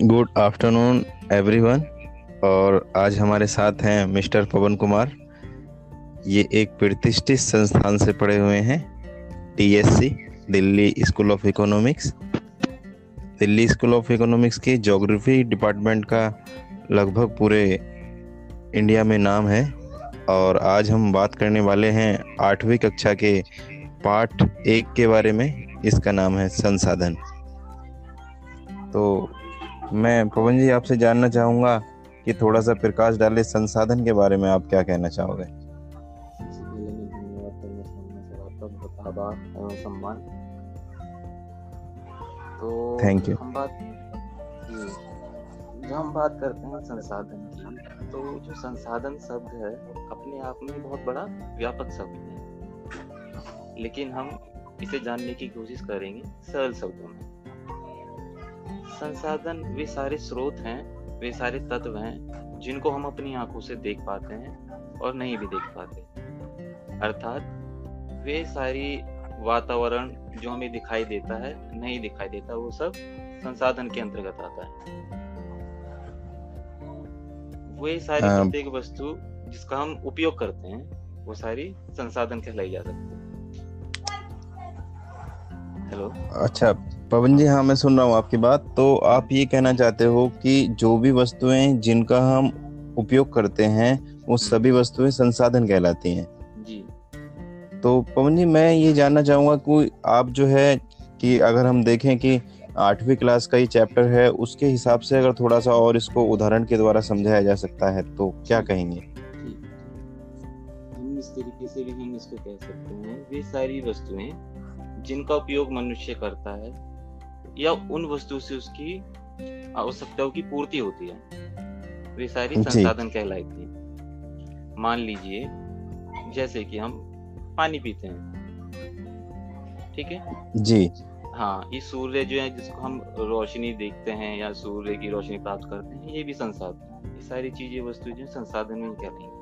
Good afternoon everyone और आज हमारे साथ हैं मिस्टर पवन कुमार। ये एक प्रतिष्ठित संस्थान से पढ़े हुए हैं TSC Delhi School of Economics Delhi School of Economics की जोग्राफी डिपार्टमेंट का लगभग पूरे इंडिया में नाम है। और आज हम बात करने वाले हैं आठवीं कक्षा के पाठ एक के बारे में, इसका नाम है संसाधन। तो मैं पवन जी आपसे जानना चाहूँगा कि थोड़ा सा प्रकाश डाले संसाधन के बारे में आप क्या कहना चाहोगे? सम्मान तो थैंक यू हम बात जो हम बात करते हैं संसाधन की तो जो संसाधन शब्द है अपने आप में बहुत बड़ा व्यापक शब्द है। लेकिन हम इसे जानने की कोशिश करेंगे सरल शब्दों में। संसाधन वे सारे स्रोत हैं वे सारे तत्व हैं जिनको हम अपनी आँखों से देख पाते हैं और नहीं भी देख पाते। अर्थात वे सारी वातावरण जो हमें दिखाई देता है नहीं दिखाई देता वो सब संसाधन के अंतर्गत आता है। वे सारी प्रत्येक वस्तु जिसका हम उपयोग करते हैं वो सारी संसाधन कहलाई जा सकती है। हेलो? अच्छा पवन जी हाँ मैं सुन रहा हूँ आपकी बात। तो आप ये कहना चाहते हो कि जो भी वस्तुएँ जिनका हम उपयोग करते हैं वो सभी वस्तुएँ संसाधन कहलाती हैं। जी। तो पवन जी मैं ये जानना चाहूँगा कि आप जो है कि अगर हम देखें कि आठवीं क्लास का ये चैप्टर है उसके हिसाब से अगर थोड़ा सा और इसको उदाहरण के द्वारा समझाया जा सकता है तो क्या कहेंगे? हम इस तरीके से भी हम इसको कह सकते हैं वे सारी वस्तुएँ जिनका उपयोग मनुष्य करता है या उन वस्तु से उसकी आवश्यकताओं की पूर्ति होती है। वे सारी संसाधन कहलाती है। मान लीजिए जैसे कि हम पानी पीते हैं। ठीक है? जी। हाँ ये सूर्य जो है जिसको हम रोशनी देखते हैं या सूर्य की रोशनी प्राप्त करते हैं ये भी संसाधन ये सारी चीज़ें वस्तु जो संसाधन में कहलाएँगी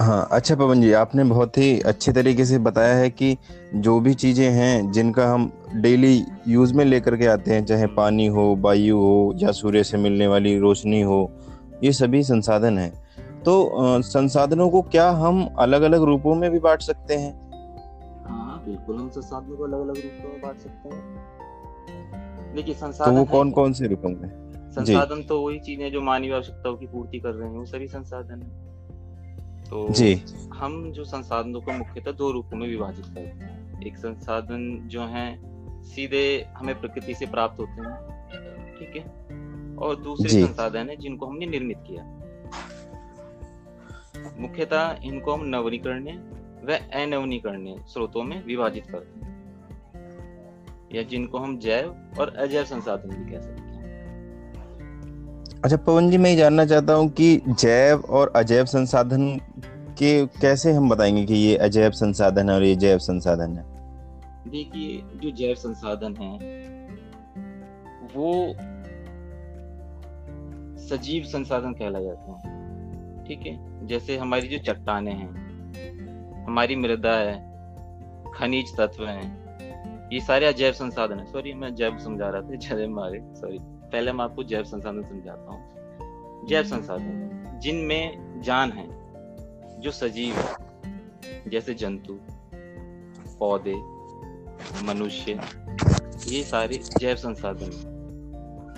हाँ अच्छा पवन जी आपने बहुत ही अच्छे तरीके से बताया है कि जो भी चीज़ें हैं जिनका हम डेली यूज़ में लेकर के आते हैं चाहे पानी हो वायु हो या सूर्य से मिलने वाली रोशनी हो ये सभी संसाधन हैं। तो संसाधनों को क्या हम अलग अलग रूपों में भी बांट सकते हैं? हाँ बिल्कुल हम संसाधनों को अलग अलग रूपों में बांट सकते हैं। देखिए संसाधन तो वो कौन कौन से रूपों में? संसाधन तो वही चीज़ें जो मानवीय आवश्यकताओं की पूर्ति कर रहे हैं वो सभी संसाधन है। तो जी। हम जो संसाधनों को मुख्यतः दो रूपों में विभाजित करते हैं। एक संसाधन जो है सीधे हमें प्रकृति से प्राप्त होते हैं ठीक है? और दूसरे संसाधन है जिनको हमने निर्मित किया। मुख्यतः इनको हम नवनीकरणीय व अनवनीकरणीय स्रोतों में विभाजित करते हैं। या जिनको हम जैव और अजैव संसाधन भी कह सकते हैं। अच्छा पवन जी मैं जानना चाहता हूँ कि जैव और अजैव संसाधन के कैसे हम बताएँगे कि ये अजैव संसाधन है और ये जैव संसाधन है? देखिए, जो जैव संसाधन है, वो सजीव संसाधन कहला जाते हैं, ठीक है? जैसे हमारी जो चट्टाने हैं, हमारी मृदा है, खनिज तत्व हैं, ये सारे अजैव संसाधन है। सॉरी मैं जैव समझा रहा था जैव मारे सॉरी पहले मैं आपको जैव संसाधन समझाता हूँ। जैव संसाधन जिनमें जान है जो सजीव जैसे जंतु, पौधे, मनुष्य, ये सारे जैव संसाधन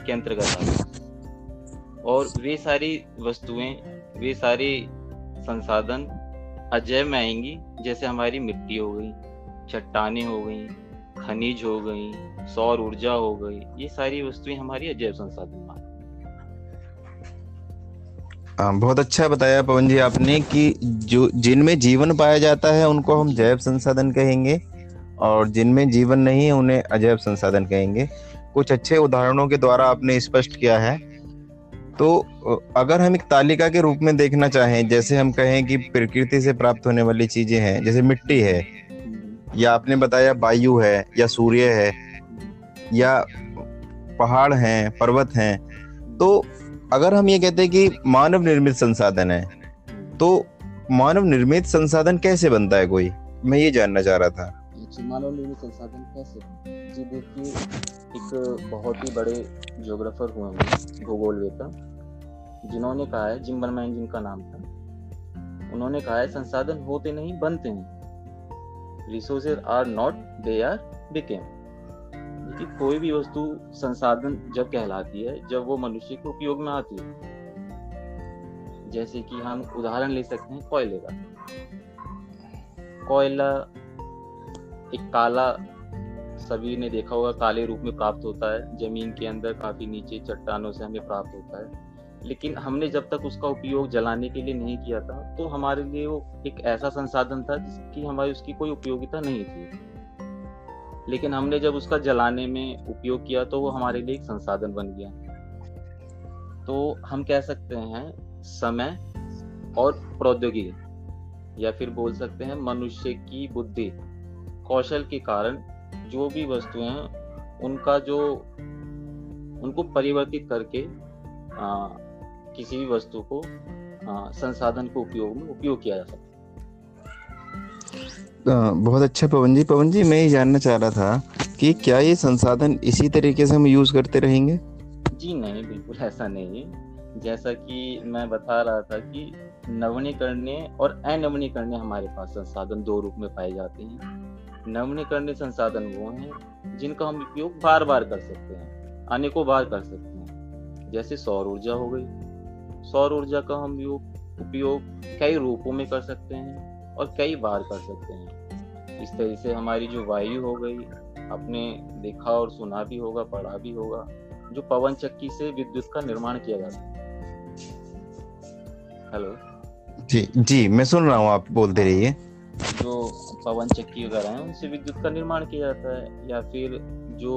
के अंतर्गत आते और वे सारी वस्तुएँ, वे सारे संसाधन अजैव में आएँगी, जैसे हमारी मिट्टी हो गई, चट्टाने हो गई, खनिज हो गई, सौर ऊर्जा हो गई, ये सारी वस्तुएँ हमारी अजैव संसाधन मान बहुत अच्छा बताया पवन जी आपने कि जो जिनमें जीवन पाया जाता है, उनको हम जैव संसाधन कहेंगे और जिनमें जीवन नहीं है, उन्हें अजैव संसाधन कहेंगे। कुछ अच्छे उदाहरणों के द्वारा आपने स्पष्ट किया है। तो अगर हम एक तालिका के रूप में देखना चाहें, जैसे हम कहें कि प्रकृति से प्राप्त होने वाली चीज़ें हैं, जैसे मिट्टी है, या आपने बताया वायु है, या सूर्य है, या पहाड़ हैं, पर्वत हैं तो अगर हम ये कहते हैं कि मानव निर्मित संसाधन है तो मानव निर्मित संसाधन कैसे बनता है कोई? मैं ये जानना चाह रहा था। मानव निर्मित संसाधन कैसे जी, देखिए, एक बहुत ही बड़े जोग्राफर हुए हैं भूगोलवेता जिन्होंने कहा है जिम्बरमैन जिनका नाम था। उन्होंने कहा है, संसाधन होते नहीं, बनते हैं resources are not they are became कि कोई भी वस्तु संसाधन जब कहलाती है, जब वो मनुष्य के उपयोग में आती है। जैसे कि हम उदाहरण ले सकते हैं, कोयले का। कोयला एक काला, सभी ने देखा होगा, काले रूप में प्राप्त होता है। ज़मीन के अंदर काफ़ी नीचे चट्टानों से हमें प्राप्त होता है। लेकिन हमने जब तक उसका उपयोग जलाने के लिए नहीं किया था तो हमारे लिए वो एक ऐसा संसाधन था जिसकी हमारी उसकी कोई उपयोगिता नहीं थी। लेकिन हमने जब उसका जलाने में उपयोग किया तो वो हमारे लिए एक संसाधन बन गया। तो हम कह सकते हैं समय और प्रौद्योगिकी या फिर बोल सकते हैं मनुष्य की बुद्धि। कौशल के कारण जो भी वस्तुएँ हैं उनका जो उनको परिवर्तित करके आ, किसी भी वस्तु को आ, संसाधन को उपयोग में उपयोग किया जा सकता बहुत अच्छा पवन जी। पवन जी, मैं ये जानना चाह रहा था कि क्या ये संसाधन इसी तरीके से हम यूज़ करते रहेंगे? जी, नहीं, बिल्कुल ऐसा नहीं है। जैसा कि मैं बता रहा था कि नवनीकरणीय और अनवनीकरणीय हमारे पास संसाधन दो रूप में पाए जाते हैं। नवनीकरणीय संसाधन वो हैं जिनका हम उपयोग बार बार कर सकते हैं, अनेकों बार कर सकते हैं। जैसे सौर ऊर्जा हो गई। सौर ऊर्जा का हम उपयोग कई रूपों में कर सकते हैं। और कई बार कर सकते हैं। इस तरह से हमारी जो वायु हो गई आपने देखा और सुना भी होगा पढ़ा भी होगा जो पवन चक्की से विद्युत का निर्माण किया जाता है। हेलो? जी जी मैं सुन रहा हूँ आप बोलते रहिए। जो पवन चक्की वगैरह है उनसे विद्युत का निर्माण किया जाता है या फिर जो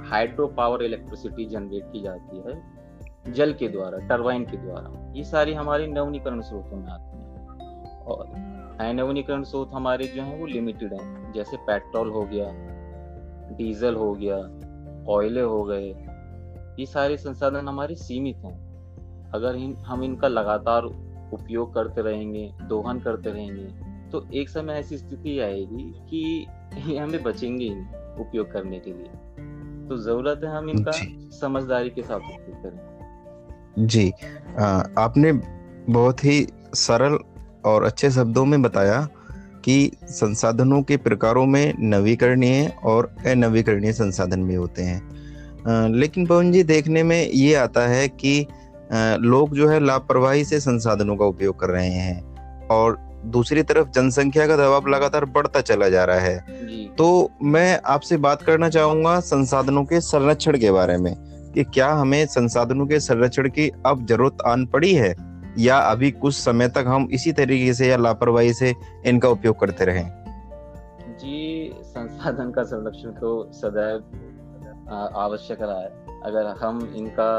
हाइड्रो पावर इलेक्ट्रिसिटी जनरेट की जाती है जल के द्वारा टरबाइन के द्वारा ये सारी हमारी नवनीकरण स्रोतों में आती है। और नवनीकरण स्रोत हमारे जो हैं वो लिमिटेड हैं। जैसे पेट्रोल हो गया डीजल हो गया कोयले हो गए ये सारे संसाधन हमारे सीमित हैं। अगर हम इनका लगातार उपयोग करते रहेंगे दोहन करते रहेंगे तो एक समय ऐसी स्थिति आएगी कि हमें बचेंगे ही उपयोग करने के लिए। तो ज़रूरत है हम इनका समझदारी के साथ उपयोग करें। जी। आ, आपने बहुत ही सरल और अच्छे शब्दों में बताया कि संसाधनों के प्रकारों में नवीकरणीय और अनवीकरणीय संसाधन भी होते हैं। लेकिन पवन जी देखने में ये आता है कि लोग जो है लापरवाही से संसाधनों का उपयोग कर रहे हैं और दूसरी तरफ़ जनसंख्या का दबाव लगातार बढ़ता चला जा रहा है। तो मैं आपसे बात करना चाहूँगा संसाधनों के संरक्षण के बारे में कि क्या हमें संसाधनों के संरक्षण की अब ज़रूरत आन पड़ी है? या अभी कुछ समय तक हम इसी तरीके से या लापरवाही से इनका उपयोग करते रहे। जी, संसाधन का संरक्षण तो सदैव आवश्यक रहा है। अगर हम इनका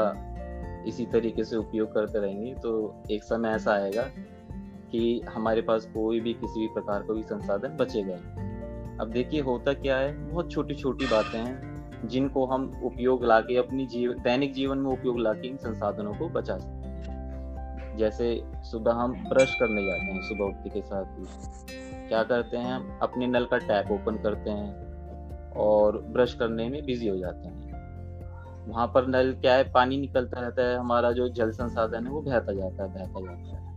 इसी तरीके से उपयोग करते रहेंगे तो एक समय ऐसा आएगा कि हमारे पास कोई भी किसी भी प्रकार का भी संसाधन बचेगा अब देखिए, होता क्या है? बहुत छोटी छोटी बातें हैं, जिनको हम उपयोग लाके अपनी जीव, दैनिक जीवन में उपयोग लाके इन संसाधनों को बचा सकते जैसे सुबह हम ब्रश करने जाते हैं सुबह उठते के साथ ही। क्या करते हैं हम? अपने नल का टैप ओपन करते हैं और ब्रश करने में बिज़ी हो जाते हैं। वहाँ पर नल क्या है? पानी निकलता रहता है, हमारा जो जल संसाधन है वो बहता जाता है, बहता जाता है।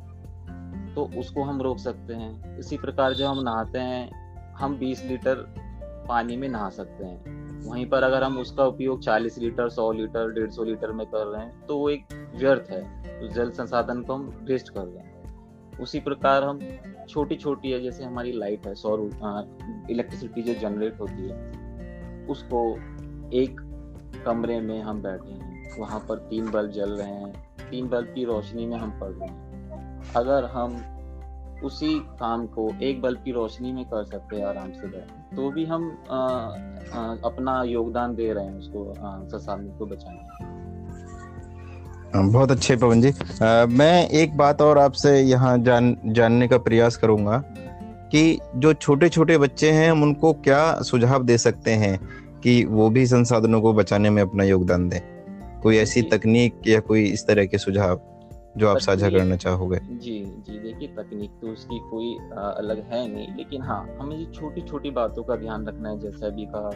तो उसको हम रोक सकते हैं। इसी प्रकार जो हम नहाते हैं, हम 20 लीटर पानी में नहा सकते हैं। वहीं पर अगर हम उसका उपयोग 40 लीटर 100 लीटर 150 लीटर में कर रहे हैं तो वो एक व्यर्थ है। उस जल संसाधन को हम वेस्ट कर रहे हैं। उसी प्रकार हम छोटी छोटी है जैसे हमारी लाइट है सौर इलेक्ट्रिसिटी जो जनरेट होती है उसको एक कमरे में हम बैठे हैं वहाँ पर तीन बल्ब जल रहे हैं तीन बल्ब की रोशनी में हम पढ़ रहे हैं। अगर हम उसी काम को एक बल्ब की रोशनी में कर सकते हैं आराम से बैठ तो भी हम आ, आ, अपना योगदान दे रहे हैं उसको संसाधन को बचाने बहुत अच्छे पवन जी। आ, मैं एक बात और आपसे यहाँ जान जानने का प्रयास करूँगा कि जो छोटे छोटे बच्चे हैं हम उनको क्या सुझाव दे सकते हैं कि वो भी संसाधनों को बचाने में अपना योगदान दें? कोई ऐसी तकनीक या कोई इस तरह के सुझाव जो आप साझा करना चाहोगे? जी जी देखिए तकनीक तो उसकी कोई आ, अलग है नहीं लेकिन हाँ हमें छोटी छोटी बातों का ध्यान रखना है जैसे अभी कहा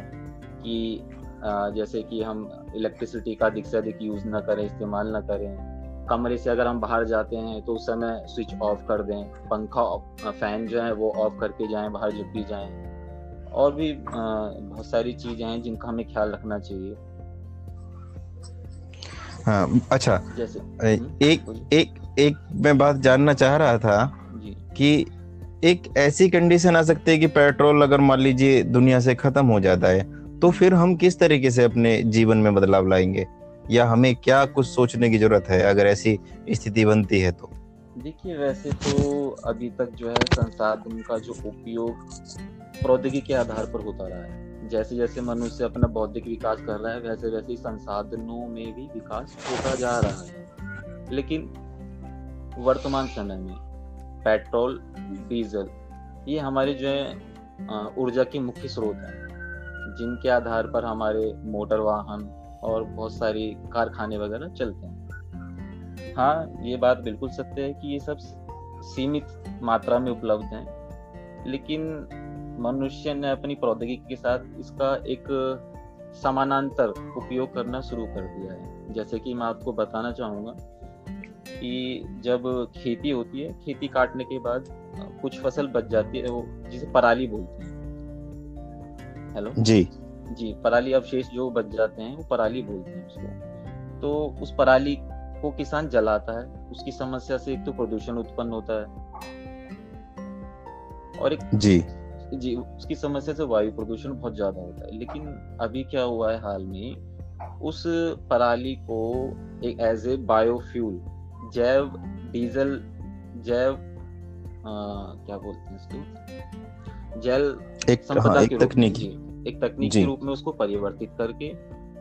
कि जैसे कि हम इलेक्ट्रिसिटी का अधिक से अधिक यूज़ ना करें इस्तेमाल ना करें। कमरे से अगर हम बाहर जाते हैं तो उस समय स्विच ऑफ़ कर दें। पंखा फ़ैन जो है वो ऑफ़ करके जाएँ बाहर जब भी जाएँ। और भी बहुत सारी चीज़ें हैं जिनका हमें ख्याल रखना चाहिए। हाँ अच्छा। जैसे हम्म, एक एक एक मैं बात जानना चाह रहा था कि एक ऐसी कंडीशन आ सकती है कि पेट्रोल अगर मान लीजिए दुनिया से खत्म हो जाता है तो फिर हम किस तरीके से अपने जीवन में बदलाव लाएँगे? या हमें क्या कुछ सोचने की ज़रूरत है अगर ऐसी स्थिति बनती है तो? देखिए, वैसे तो अभी तक जो है संसाधन का जो उपयोग प्रौद्योगिकी के आधार पर होता रहा है। जैसे जैसे मनुष्य अपना बौद्धिक विकास कर रहा है वैसे वैसे संसाधनों में भी विकास होता जा रहा है। लेकिन वर्तमान समय में पेट्रोल, डीजल, ये हमारे जो है ऊर्जा के मुख्य स्रोत है। जिनके आधार पर हमारे मोटर वाहन और बहुत सारी कारखाने वगैरह चलते हैं। हाँ ये बात बिल्कुल सत्य है कि ये सब सीमित मात्रा में उपलब्ध हैं, लेकिन मनुष्य ने अपनी प्रौद्योगिकी के साथ इसका एक समानांतर उपयोग करना शुरू कर दिया है। जैसे कि मैं आपको बताना चाहूँगा कि जब खेती होती है, खेती काटने के बाद कुछ फ़सल बच जाती है, वो जिसे पराली बोलते हैं। हेलो? जी। जी पराली अवशेष जो बच जाते हैं वो पराली बोलते हैं उसको। तो उस पराली को किसान जलाता है। उसकी समस्या से एक तो प्रदूषण उत्पन्न होता है। और एक जी। जी उसकी समस्या से वायु प्रदूषण बहुत ज़्यादा होता है। लेकिन अभी क्या हुआ है हाल में उस पराली को एक एज ए बायोफ्यूल जैव डीजल जैव आ, क्या बोलते हैं इसको? जैल एक, हाँ, एक तकनीक। एक तकनीक के रूप में उसको परिवर्तित करके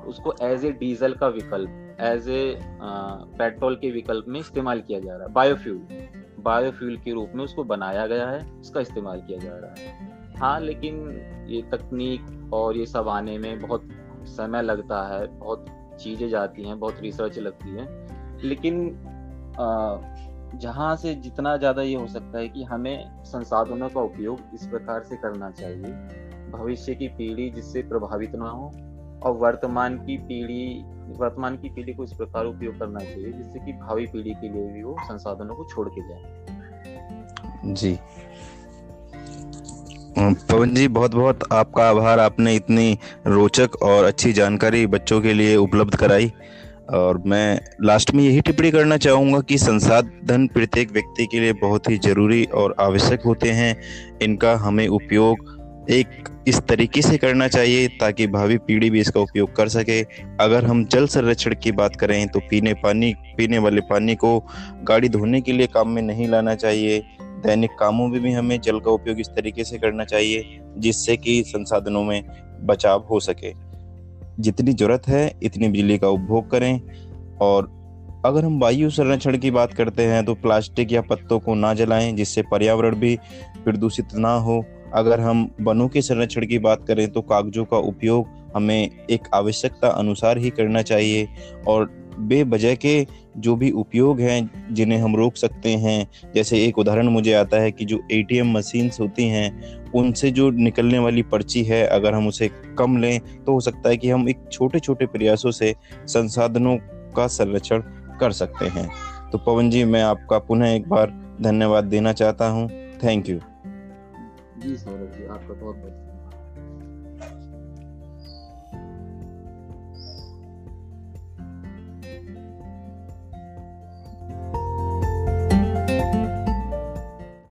उसको एज ए डीजल का विकल्प एज ए पेट्रोल के विकल्प में इस्तेमाल किया जा रहा है। बायोफ्यूल बायोफ्यूल के रूप में उसको बनाया गया है उसका इस्तेमाल किया जा रहा है। हाँ लेकिन ये तकनीक और ये सब आने में बहुत समय लगता है बहुत चीज़ें जाती हैं बहुत रिसर्च लगती है। लेकिन जहाँ से जितना ज़्यादा ये हो सकता है कि हमें संसाधनों का उपयोग इस प्रकार से करना चाहिए भविष्य की पीढ़ी जिससे प्रभावित ना हो और वर्तमान की पीढ़ी, वर्तमान की पीढ़ी को इस प्रकार उपयोग करना चाहिए जिससे कि भावी पीढ़ी के लिए भी वो संसाधनों को छोड़ के जाए। जी। पवन जी बहुत बहुत आपका आभार। आपने इतनी रोचक और अच्छी जानकारी बच्चों के लिए उपलब्ध कराई। और मैं लास्ट में यही टिप्पणी करना चाहूँगा कि संसाधन प्रत्येक व्यक्ति के लिए बहुत ही ज़रूरी और आवश्यक होते हैं। इनका हमें उपयोग एक इस तरीके से करना चाहिए ताकि भावी पीढ़ी भी इसका उपयोग कर सके। अगर हम जल संरक्षण की बात करें तो पीने पानी, पीने वाले पानी को गाड़ी धोने के लिए काम में नहीं लाना चाहिए। दैनिक कामों में भी हमें जल का उपयोग इस तरीके से करना चाहिए, जिससे कि संसाधनों में बचाव हो सके। जितनी ज़रूरत है, इतनी बिजली का उपभोग करें। और अगर हम वायु संरक्षण की बात करते हैं तो प्लास्टिक या पत्तों को ना जलाएँ, जिससे पर्यावरण भी प्रदूषित ना हो। अगर हम वनों के संरक्षण की बात करें तो कागजों का उपयोग हमें एक आवश्यकता अनुसार ही करना चाहिए और बेवजह के जो भी उपयोग हैं, जिन्हें हम रोक सकते हैं, जैसे एक उदाहरण मुझे आता है कि जो एटीएम मशीन्स होती हैं, उनसे जो निकलने वाली पर्ची है, अगर हम उसे कम लें तो हो सकता है कि हम एक छोटे छोटे प्रयासों से संसाधनों का संरक्षण कर सकते हैं। तो पवन जी, मैं आपका पुनः एक बार धन्यवाद देना चाहता हूँ। थैंक यू जी सौरभ जी आपका बहुत बहुत